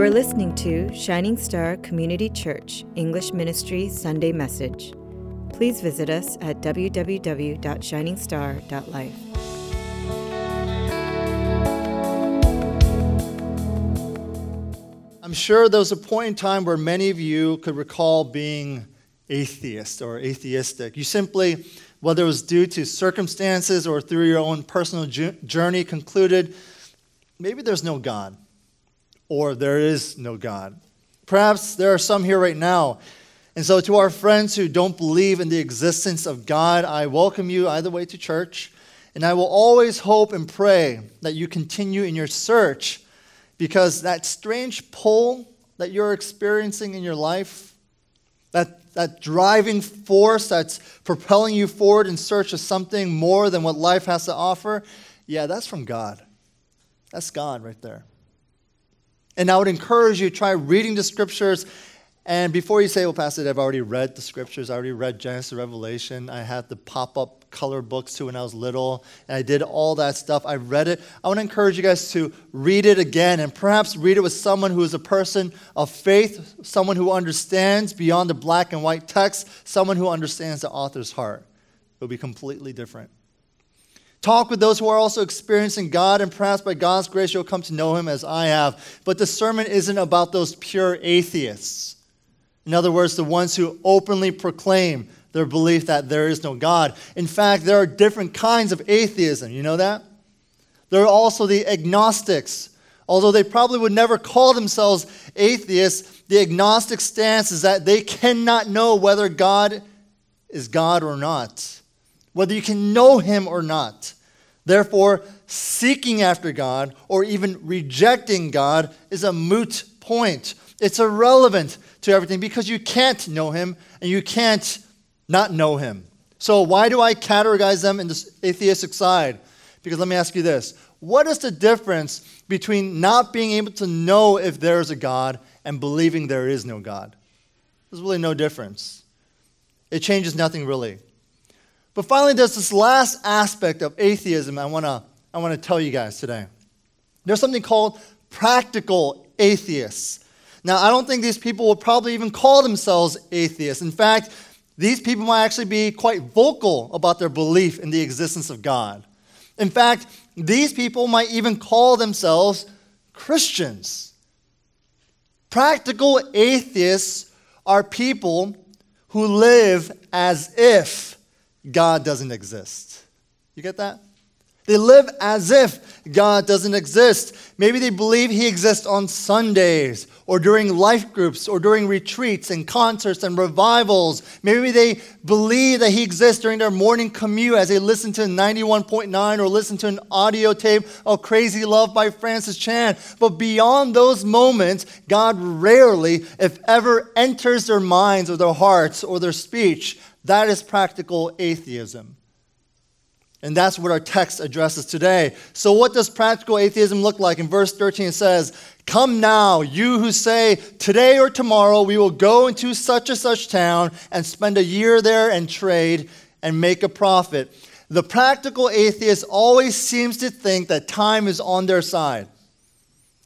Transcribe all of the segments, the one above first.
You are listening to Shining Star Community Church English Ministry Sunday Message. Please visit us at www.shiningstar.life. I'm sure there was a point in time where many of you could recall being atheist or atheistic. You simply, whether it was due to circumstances or through your own personal journey, concluded maybe there's no God or there is no God. Perhaps there are some here right now. And so, to our friends who don't believe in the existence of God, I welcome you either way to church. And I will always hope and pray that you continue in your search because that strange pull that you're experiencing in your life, that, that driving force that's propelling you forward in search of something more than what life has to offer, yeah, that's from God. That's God right there. And I would encourage you to try reading the scriptures and before you say, well, Pastor, I've already read the scriptures, I already read Genesis, Revelation, I had the pop up color books too when I was little, and I did all that stuff. I read it. I want to encourage you guys to read it again and perhaps read it with someone who is a person of faith, someone who understands beyond the black and white text, someone who understands the author's heart. It will be completely different. Talk with those who are also experiencing God, and perhaps by God's grace you'll come to know Him as I have. But the sermon isn't about those pure atheists. In other words, the ones who openly proclaim their belief that there is no God. In fact, there are different kinds of atheism. You know that? There are also the agnostics. Although they probably would never call themselves atheists, the agnostic stance is that they cannot know whether God is God or not, whether you can know Him or not. Therefore, seeking after God or even rejecting God is a moot point. It's irrelevant to everything because you can't know him and you can't not know him. So, why do I categorize them in the atheistic side? Because let me ask you this What is the difference between not being able to know if there is a God and believing there is no God? There's really no difference. It changes nothing really. But finally, there's this last aspect of atheism I want to I want to tell you guys today. There's something called practical atheists. Now, I don't think these people will probably even call themselves atheists. In fact, these people might actually be quite vocal about their belief in the existence of God. In fact, these people might even call themselves Christians. Practical atheists are people who live as if God doesn't exist. You get that? They live as if God doesn't exist. Maybe they believe He exists on Sundays or during life groups or during retreats and concerts and revivals. Maybe they believe that He exists during their morning commute as they listen to 91.9 or listen to an audio tape of Crazy Love by Francis Chan. But beyond those moments, God rarely, if ever, enters their minds or their hearts or their speech. That is practical atheism. And that's what our text addresses today. So, what does practical atheism look like? In verse 13, it says, Come now, you who say, Today or tomorrow we will go into such and such town and spend a year there and trade and make a profit. The practical atheist always seems to think that time is on their side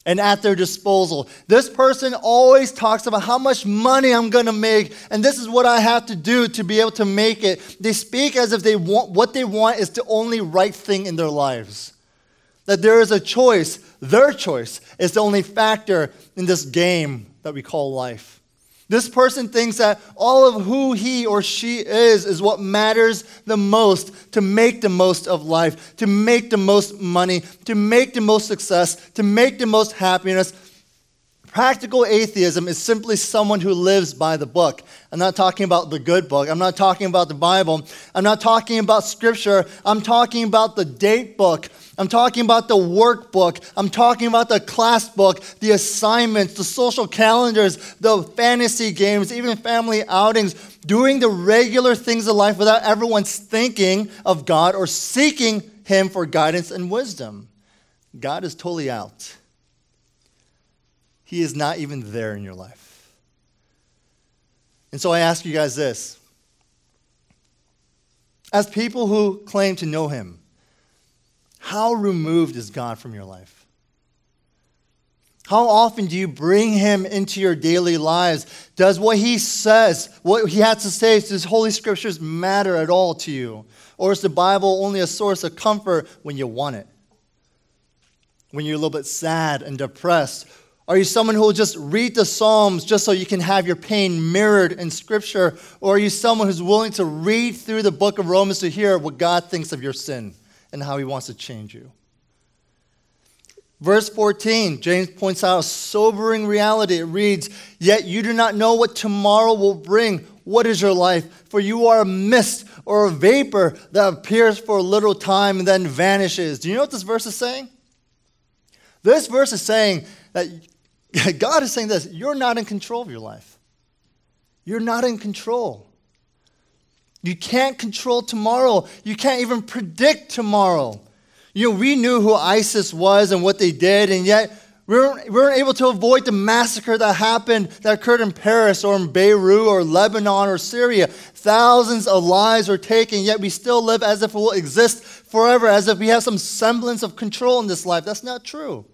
and at their disposal. This person always talks about how much money I'm going to make, and this is what I have to do to be able to make it. They speak as if they want what they want is the only right thing in their lives. That there is a choice, their choice is the only factor in this game that we call life. This person thinks that all of who he or she is is what matters the most to make the most of life, to make the most money, to make the most success, to make the most happiness. Practical atheism is simply someone who lives by the book. I'm not talking about the good book. I'm not talking about the Bible. I'm not talking about scripture. I'm talking about the date book I'm talking about the workbook. I'm talking about the class book, the assignments, the social calendars, the fantasy games, even family outings, doing the regular things of life without everyone's thinking of God or seeking Him for guidance and wisdom. God is totally out. He is not even there in your life. And so I ask you guys this. As people who claim to know Him, how removed is God from your life? How often do you bring him into your daily lives? Does what he says, what he has to say, does Holy Scriptures matter at all to you? Or is the Bible only a source of comfort when you want it? When you're a little bit sad and depressed? Are you someone who will just read the Psalms just so you can have your pain mirrored in Scripture? Or are you someone who's willing to read through the book of Romans to hear what God thinks of your sin and how he wants to change you? Verse 14, James points out a sobering reality. It reads, Yet you do not know what tomorrow will bring. What is your life? For you are a mist or a vapor that appears for a little time and then vanishes. Do you know what this verse is saying? This verse is saying that God is saying this you're not in control of your life. You're not in control. You can't control tomorrow. You can't even predict tomorrow. You know, we knew who ISIS was and what they did, and yet we weren't, we weren't able to avoid the massacre that happened, that occurred in Paris or in Beirut or Lebanon or Syria. Thousands of lives were taken, yet we still live as if it will exist forever, as if we have some semblance of control in this life. That's not true.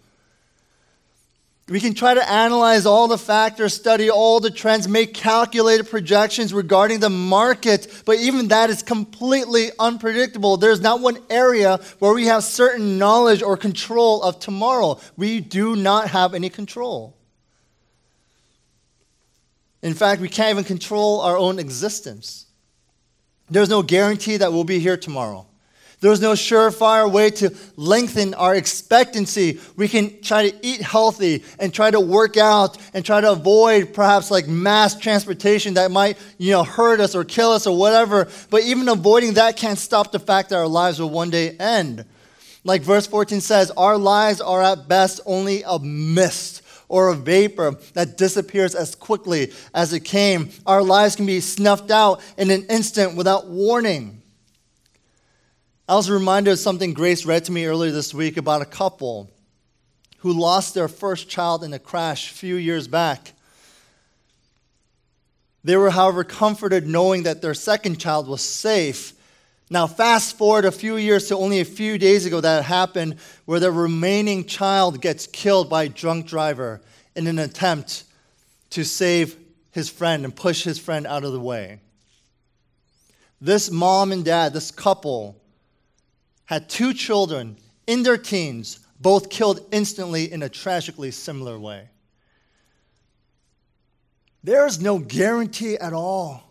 We can try to analyze all the factors, study all the trends, make calculated projections regarding the market, but even that is completely unpredictable. There's not one area where we have certain knowledge or control of tomorrow. We do not have any control. In fact, we can't even control our own existence. There's no guarantee that we'll be here tomorrow. There's no surefire way to lengthen our expectancy. We can try to eat healthy and try to work out and try to avoid perhaps like mass transportation that might, you know, hurt us or kill us or whatever. But even avoiding that can't stop the fact that our lives will one day end. Like verse 14 says, our lives are at best only a mist or a vapor that disappears as quickly as it came. Our lives can be snuffed out in an instant without warning. I was reminded of something Grace read to me earlier this week about a couple who lost their first child in a crash a few years back. They were, however, comforted knowing that their second child was safe. Now, fast forward a few years to only a few days ago that happened where the remaining child gets killed by a drunk driver in an attempt to save his friend and push his friend out of the way. This mom and dad, this couple, had two children in their teens, both killed instantly in a tragically similar way. There is no guarantee at all.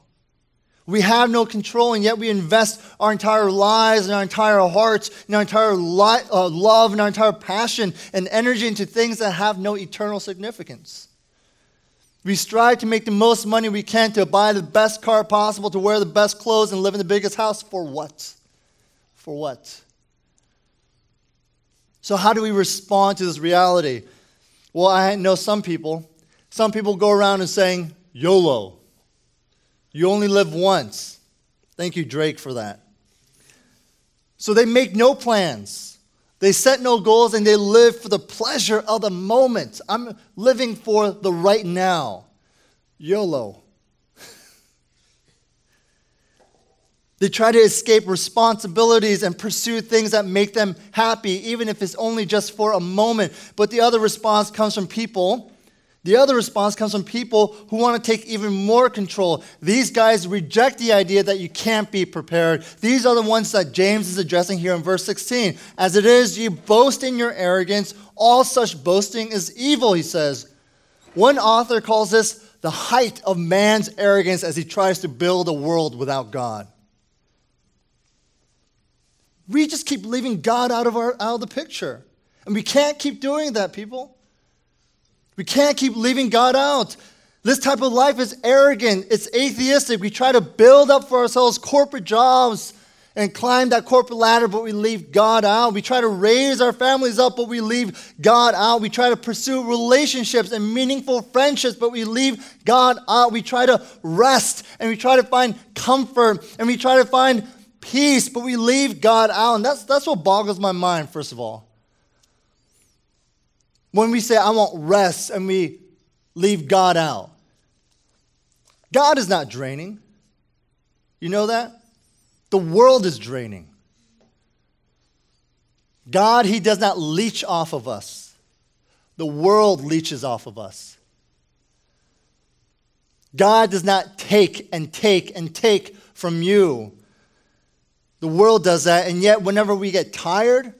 We have no control, and yet we invest our entire lives and our entire hearts and our entire li- uh, love and our entire passion and energy into things that have no eternal significance. We strive to make the most money we can to buy the best car possible, to wear the best clothes, and live in the biggest house. For what? For what? So, how do we respond to this reality? Well, I know some people. Some people go around and saying, YOLO. You only live once. Thank you, Drake, for that. So they make no plans. They set no goals and they live for the pleasure of the moment. I'm living for the right now. YOLO. They try to escape responsibilities and pursue things that make them happy, even if it's only just for a moment. But the other response comes from people. The other response comes from people who want to take even more control. These guys reject the idea that you can't be prepared. These are the ones that James is addressing here in verse 16. As it is, you boast in your arrogance. All such boasting is evil, he says. One author calls this the height of man's arrogance as he tries to build a world without God. We just keep leaving God out of, our, out of the picture. And we can't keep doing that, people. We can't keep leaving God out. This type of life is arrogant, it's atheistic. We try to build up for ourselves corporate jobs and climb that corporate ladder, but we leave God out. We try to raise our families up, but we leave God out. We try to pursue relationships and meaningful friendships, but we leave God out. We try to rest and we try to find comfort and we try to find peace, but we leave God out. And that's, that's what boggles my mind, first of all. When we say, I want rest, and we leave God out. God is not draining. You know that? The world is draining. God, He does not leech off of us. the world leeches off of us. God does not take and take and take from you. The world does that, and yet, whenever we get tired,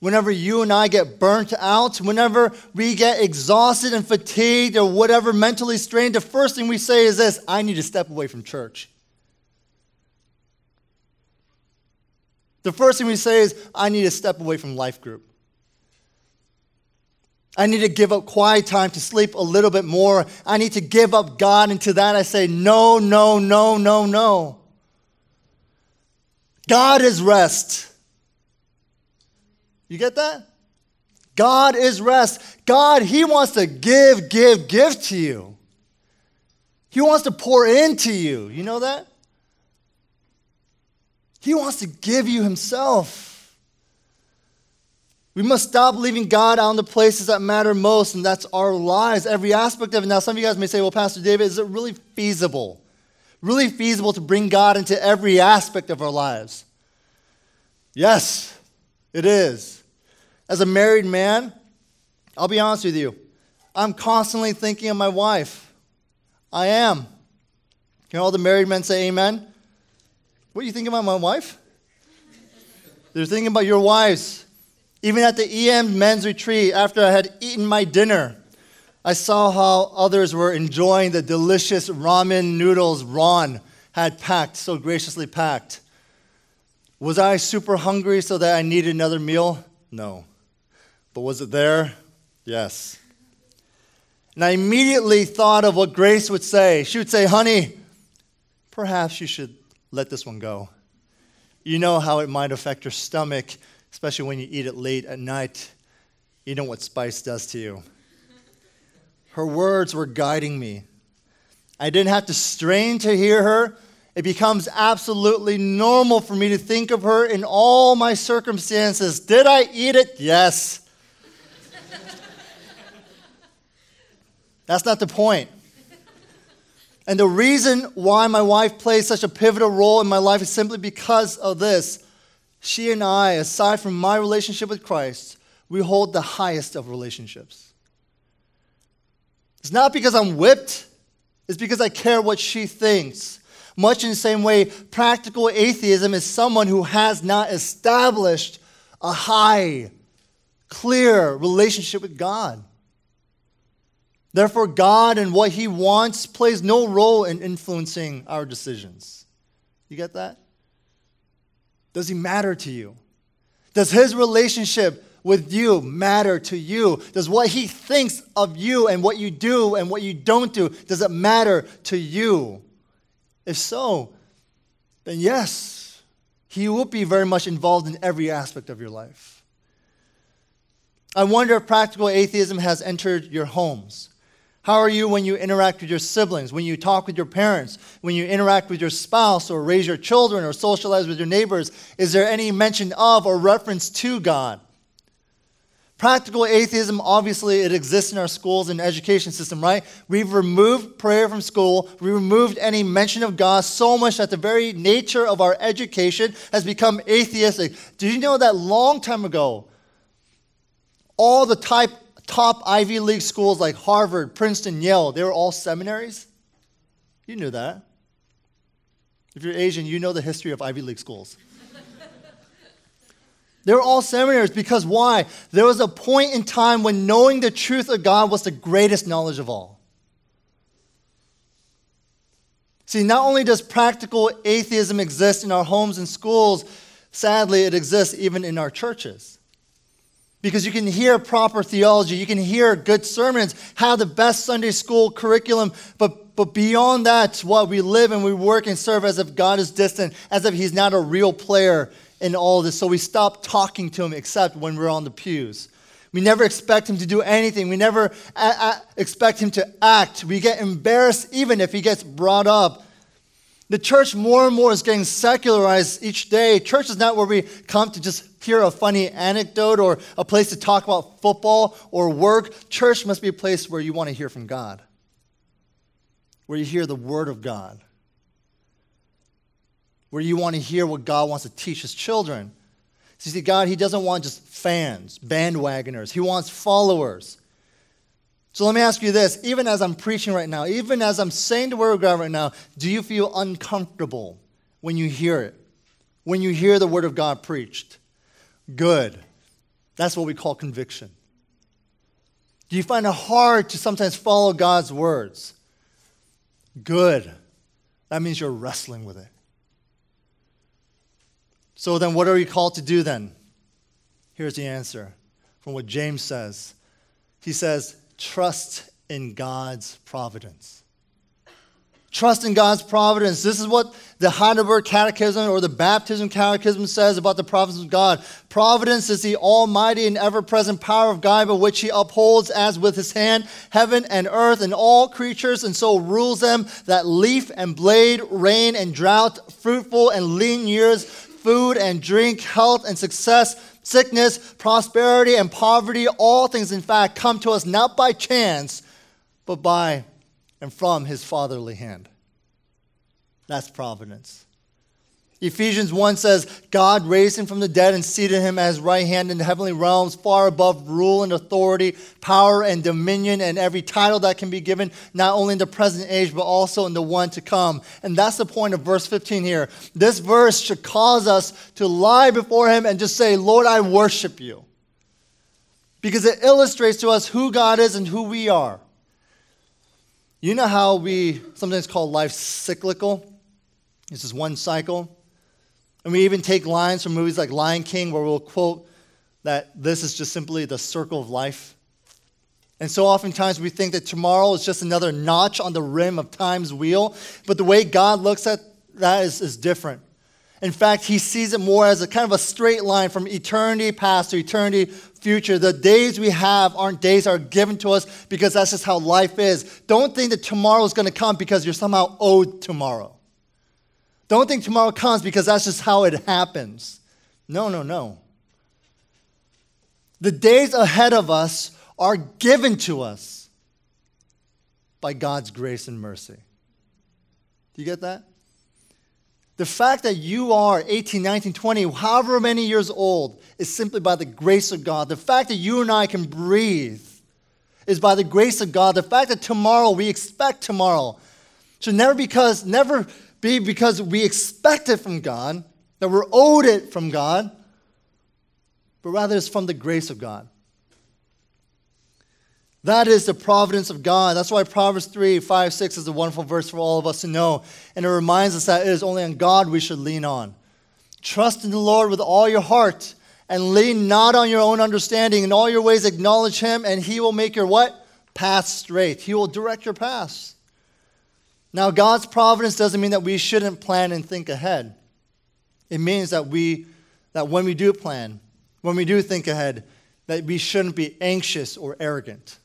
whenever you and I get burnt out, whenever we get exhausted and fatigued or whatever, mentally strained, the first thing we say is this I need to step away from church. The first thing we say is, I need to step away from life group. I need to give up quiet time to sleep a little bit more. I need to give up God. And to that I say, no, no, no, no, no. God is rest. You get that? God is rest. God, He wants to give, give, give to you. He wants to pour into you. You know that? He wants to give you Himself. We must stop leaving God out in the places that matter most, and that's our lives, every aspect of it. Now, some of you guys may say, well, Pastor David, is it really feasible? Really feasible to bring God into every aspect of our lives? Yes, it is. As a married man, I'll be honest with you, I'm constantly thinking of my wife. I am. Can all the married men say amen? What are you thinking about my wife? They're thinking about your wives. Even at the EM men's retreat, after I had eaten my dinner, I saw how others were enjoying the delicious ramen noodles Ron had packed, so graciously packed. Was I super hungry so that I needed another meal? No. But was it there? Yes. And I immediately thought of what Grace would say. She would say, Honey, perhaps you should let this one go. You know how it might affect your stomach especially when you eat it late at night. You know what spice does to you. Her words were guiding me. I didn't have to strain to hear her. It becomes absolutely normal for me to think of her in all my circumstances. Did I eat it? Yes. That's not the point. And the reason why my wife plays such a pivotal role in my life is simply because of this. She and I, aside from my relationship with Christ, we hold the highest of relationships. It's not because I'm whipped, it's because I care what she thinks. Much in the same way, practical atheism is someone who has not established a high, clear relationship with God. Therefore, God and what He wants plays no role in influencing our decisions. You get that? Does he matter to you? Does his relationship with you matter to you? Does what he thinks of you and what you do and what you don't do, does it matter to you? If so, then yes, he will be very much involved in every aspect of your life. I wonder if practical atheism has entered your homes. How are you when you interact with your siblings, when you talk with your parents, when you interact with your spouse or raise your children or socialize with your neighbors? Is there any mention of or reference to God? Practical atheism, obviously, it exists in our schools and education system, right? We've removed prayer from school. We removed any mention of God so much that the very nature of our education has become atheistic. Did you know that long time ago, all the type top Ivy League schools like Harvard, Princeton, Yale, they were all seminaries. You knew that. If you're Asian, you know the history of Ivy League schools. They were all seminaries because why? There was a point in time when knowing the truth of God was the greatest knowledge of all. See, not only does practical atheism exist in our homes and schools, sadly, it exists even in our churches because you can hear proper theology, you can hear good sermons, have the best Sunday school curriculum, but, but beyond that, what we live and we work and serve as if God is distant, as if He's not a real player in all this. So we stop talking to Him except when we're on the pews. We never expect Him to do anything, we never a- a- expect Him to act. We get embarrassed even if He gets brought up. The church more and more is getting secularized each day. Church is not where we come to just hear a funny anecdote or a place to talk about football or work. Church must be a place where you want to hear from God, where you hear the Word of God, where you want to hear what God wants to teach His children. See, God, He doesn't want just fans, bandwagoners, He wants followers. So let me ask you this even as I'm preaching right now, even as I'm saying the word of God right now, do you feel uncomfortable when you hear it? When you hear the word of God preached? Good. That's what we call conviction. Do you find it hard to sometimes follow God's words? Good. That means you're wrestling with it. So then, what are you called to do then? Here's the answer from what James says. He says, trust in God's providence. Trust in God's providence. This is what the Heidelberg Catechism or the Baptist Catechism says about the providence of God. Providence is the almighty and ever present power of God by which He upholds, as with His hand, heaven and earth and all creatures, and so rules them that leaf and blade, rain and drought, fruitful and lean years, food and drink, health and success, sickness, prosperity and poverty, all things, in fact, come to us not by chance, but by and from his fatherly hand. That's providence. Ephesians 1 says, God raised him from the dead and seated him his right hand in the heavenly realms, far above rule and authority, power and dominion, and every title that can be given, not only in the present age, but also in the one to come. And that's the point of verse 15 here. This verse should cause us to lie before him and just say, Lord, I worship you. Because it illustrates to us who God is and who we are. You know how we sometimes call life cyclical? This is one cycle. And we even take lines from movies like Lion King where we'll quote that this is just simply the circle of life. And so oftentimes we think that tomorrow is just another notch on the rim of time's wheel. But the way God looks at that is, is different. In fact, he sees it more as a kind of a straight line from eternity past to eternity future. The days we have aren't days that are given to us because that's just how life is. Don't think that tomorrow is going to come because you're somehow owed tomorrow. Don't think tomorrow comes because that's just how it happens. No, no, no. The days ahead of us are given to us by God's grace and mercy. Do you get that? The fact that you are 18, 19, 20, however many years old, is simply by the grace of God. The fact that you and I can breathe is by the grace of God. The fact that tomorrow we expect tomorrow should never because never be because we expect it from God, that we're owed it from God, but rather it's from the grace of God. That is the providence of God. That's why Proverbs 3, 5, 6 is a wonderful verse for all of us to know. And it reminds us that it is only on God we should lean on. Trust in the Lord with all your heart and lean not on your own understanding. In all your ways acknowledge him, and he will make your what? Path straight. He will direct your paths. Now, God's providence doesn't mean that we shouldn't plan and think ahead. It means that we that when we do plan, when we do think ahead, that we shouldn't be anxious or arrogant.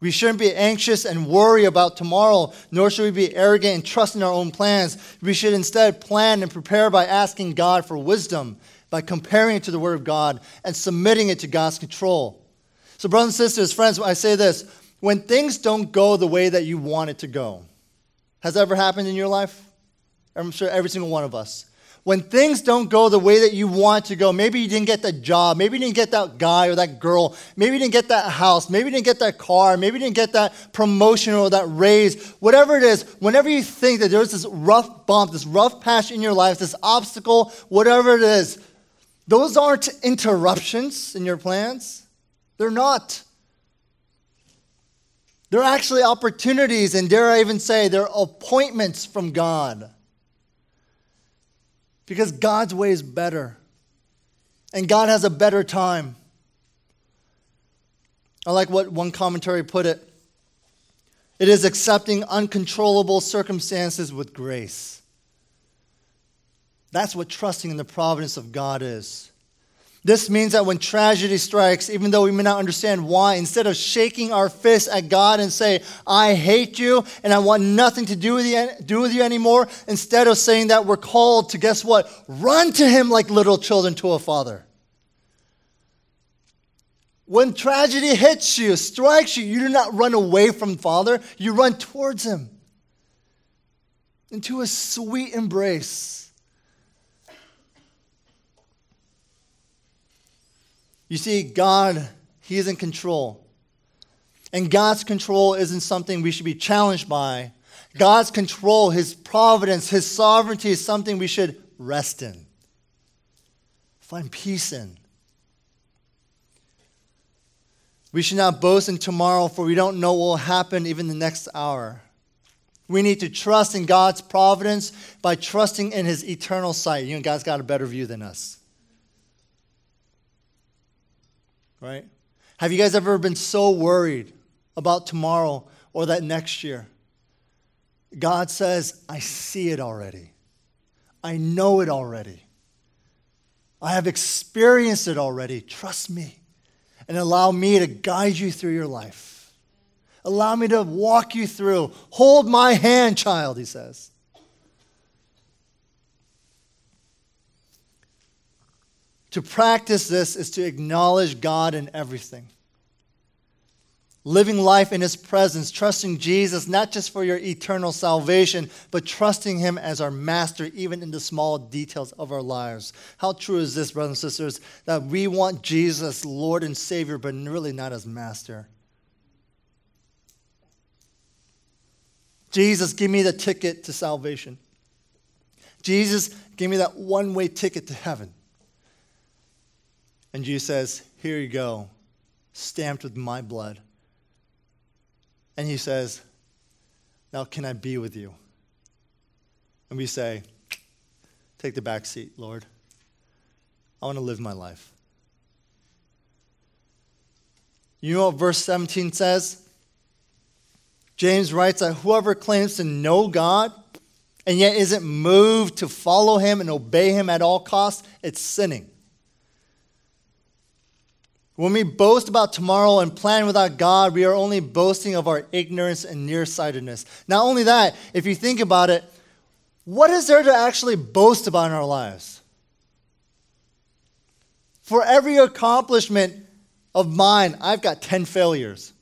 We shouldn't be anxious and worry about tomorrow, nor should we be arrogant and trust in our own plans. We should instead plan and prepare by asking God for wisdom, by comparing it to the Word of God and submitting it to God's control. So, brothers and sisters, friends, I say this when things don't go the way that you want it to go, has that ever happened in your life? I'm sure every single one of us when things don't go the way that you want to go, maybe you didn't get that job, maybe you didn't get that guy or that girl, maybe you didn't get that house, maybe you didn't get that car, maybe you didn't get that promotion or that raise, whatever it is, whenever you think that there's this rough bump, this rough patch in your life, this obstacle, whatever it is, those aren't interruptions in your plans. They're not. They're actually opportunities, and dare I even say, they're appointments from God. Because God's way is better. And God has a better time. I like what one commentary put it it is accepting uncontrollable circumstances with grace. That's what trusting in the providence of God is. This means that when tragedy strikes, even though we may not understand why, instead of shaking our fist at God and say, I hate you and I want nothing to do with you, do with you anymore, instead of saying that, we're called to, guess what? Run to Him like little children to a father. When tragedy hits you, strikes you, you do not run away from Father, you run towards Him into a sweet embrace. You see, God, He is in control. And God's control isn't something we should be challenged by. God's control, His providence, His sovereignty is something we should rest in, find peace in. We should not boast in tomorrow, for we don't know what will happen even the next hour. We need to trust in God's providence by trusting in His eternal sight. You know, God's got a better view than us. Right? Have you guys ever been so worried about tomorrow or that next year? God says, I see it already. I know it already. I have experienced it already. Trust me and allow me to guide you through your life. Allow me to walk you through. Hold my hand, child, he says. To practice this is to acknowledge God in everything. Living life in His presence, trusting Jesus not just for your eternal salvation, but trusting Him as our master, even in the small details of our lives. How true is this, brothers and sisters, that we want Jesus, Lord and Savior, but really not as master? Jesus, give me the ticket to salvation. Jesus, give me that one way ticket to heaven. And Jesus says, Here you go, stamped with my blood. And he says, Now can I be with you? And we say, Take the back seat, Lord. I want to live my life. You know what verse 17 says? James writes that whoever claims to know God and yet isn't moved to follow him and obey him at all costs, it's sinning. When we boast about tomorrow and plan without God, we are only boasting of our ignorance and nearsightedness. Not only that, if you think about it, what is there to actually boast about in our lives? For every accomplishment of mine, I've got 10 failures.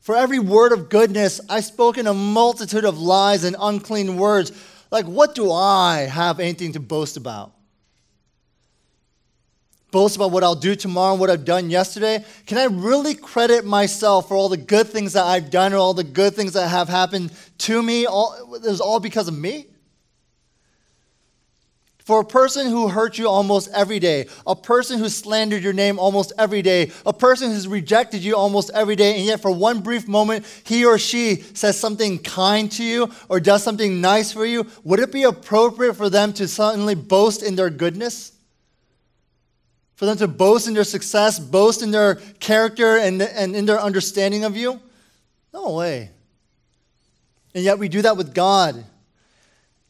For every word of goodness, I've spoken a multitude of lies and unclean words. Like, what do I have anything to boast about? Boast about what I'll do tomorrow and what I've done yesterday? Can I really credit myself for all the good things that I've done or all the good things that have happened to me? All, it was all because of me? For a person who hurt you almost every day, a person who slandered your name almost every day, a person who's rejected you almost every day, and yet for one brief moment he or she says something kind to you or does something nice for you, would it be appropriate for them to suddenly boast in their goodness? For them to boast in their success, boast in their character and, and in their understanding of you? No way. And yet we do that with God.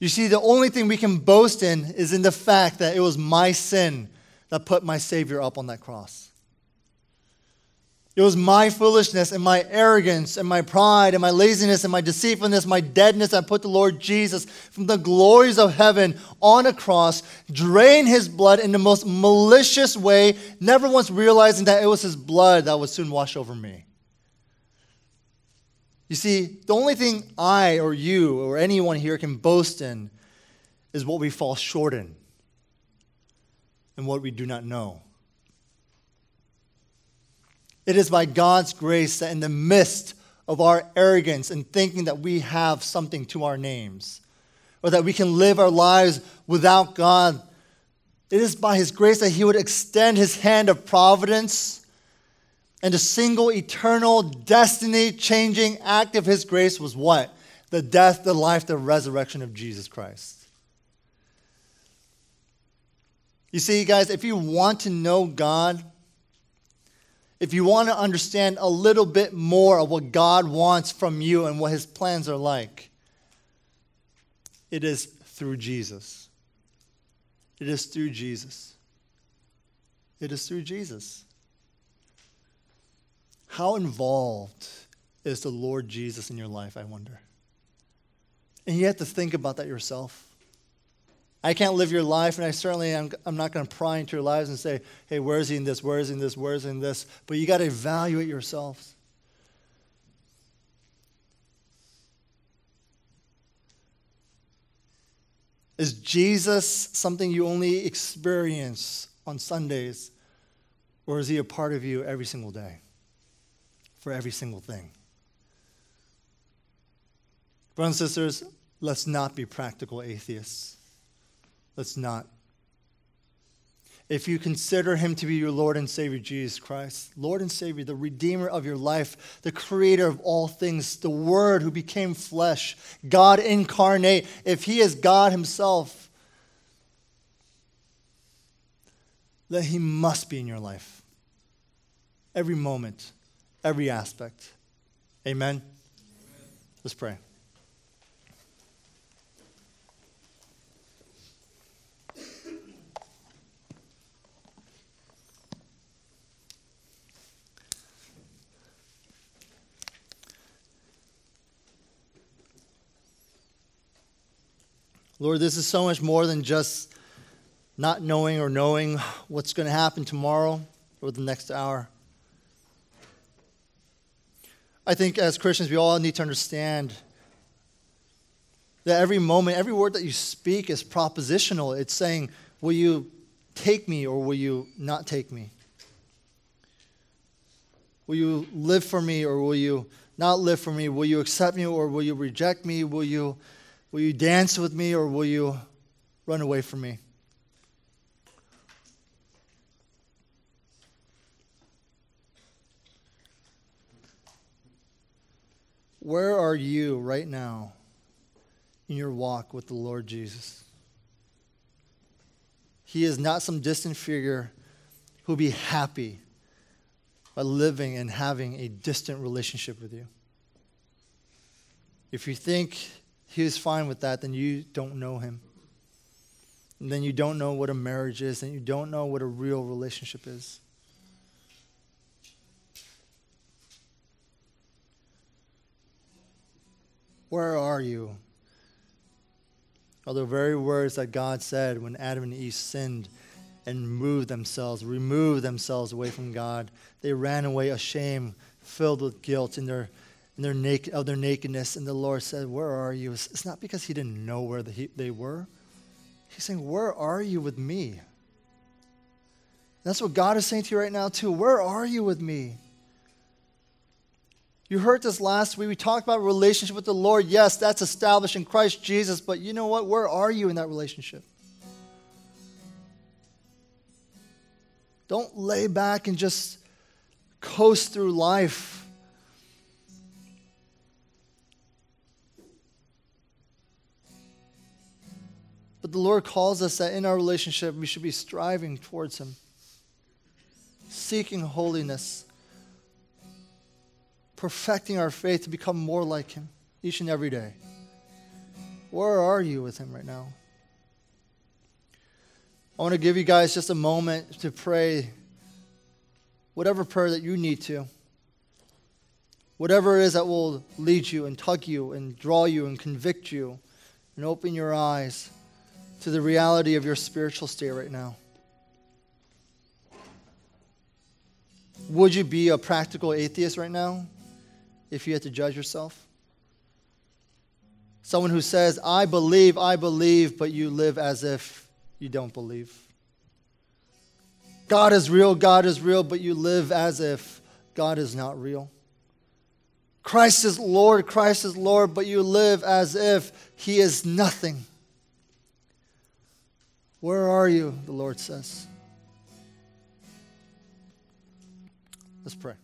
You see, the only thing we can boast in is in the fact that it was my sin that put my Savior up on that cross. It was my foolishness and my arrogance and my pride and my laziness and my deceitfulness, my deadness that put the Lord Jesus from the glories of heaven on a cross, drain his blood in the most malicious way, never once realizing that it was his blood that would soon wash over me. You see, the only thing I or you or anyone here can boast in is what we fall short in and what we do not know. It is by God's grace that in the midst of our arrogance and thinking that we have something to our names, or that we can live our lives without God, it is by His grace that He would extend His hand of providence. And the single eternal destiny changing act of His grace was what? The death, the life, the resurrection of Jesus Christ. You see, guys, if you want to know God, if you want to understand a little bit more of what God wants from you and what his plans are like, it is through Jesus. It is through Jesus. It is through Jesus. How involved is the Lord Jesus in your life, I wonder? And you have to think about that yourself. I can't live your life, and I certainly am I'm not going to pry into your lives and say, hey, where is he in this? Where is he in this? Where is he in this? But you got to evaluate yourselves. Is Jesus something you only experience on Sundays, or is he a part of you every single day? for every single thing. Brothers and sisters, let's not be practical atheists. Let's not. If you consider him to be your Lord and Savior, Jesus Christ, Lord and Savior, the Redeemer of your life, the Creator of all things, the Word who became flesh, God incarnate, if he is God himself, then he must be in your life. Every moment, every aspect. Amen? Amen. Let's pray. Lord, this is so much more than just not knowing or knowing what's going to happen tomorrow or the next hour. I think as Christians, we all need to understand that every moment, every word that you speak is propositional. It's saying, Will you take me or will you not take me? Will you live for me or will you not live for me? Will you accept me or will you reject me? Will you Will you dance with me or will you run away from me? Where are you right now in your walk with the Lord Jesus? He is not some distant figure who'll be happy by living and having a distant relationship with you. If you think he was fine with that, then you don't know him. And then you don't know what a marriage is, and you don't know what a real relationship is. Where are you? Are the very words that God said when Adam and Eve sinned and moved themselves, removed themselves away from God? They ran away ashamed, filled with guilt in their in their naked, of their nakedness. And the Lord said, Where are you? It's not because he didn't know where the, they were. He's saying, Where are you with me? That's what God is saying to you right now, too. Where are you with me? You heard this last week. We talked about relationship with the Lord. Yes, that's established in Christ Jesus, but you know what? Where are you in that relationship? Don't lay back and just coast through life But the Lord calls us that in our relationship, we should be striving towards Him, seeking holiness, perfecting our faith to become more like Him each and every day. Where are you with Him right now? I want to give you guys just a moment to pray whatever prayer that you need to. Whatever it is that will lead you and tug you and draw you and convict you and open your eyes to the reality of your spiritual state right now? Would you be a practical atheist right now if you had to judge yourself? Someone who says, I believe, I believe, but you live as if you don't believe. God is real, God is real, but you live as if God is not real. Christ is Lord, Christ is Lord, but you live as if He is nothing. Where are you? The Lord says. Let's pray.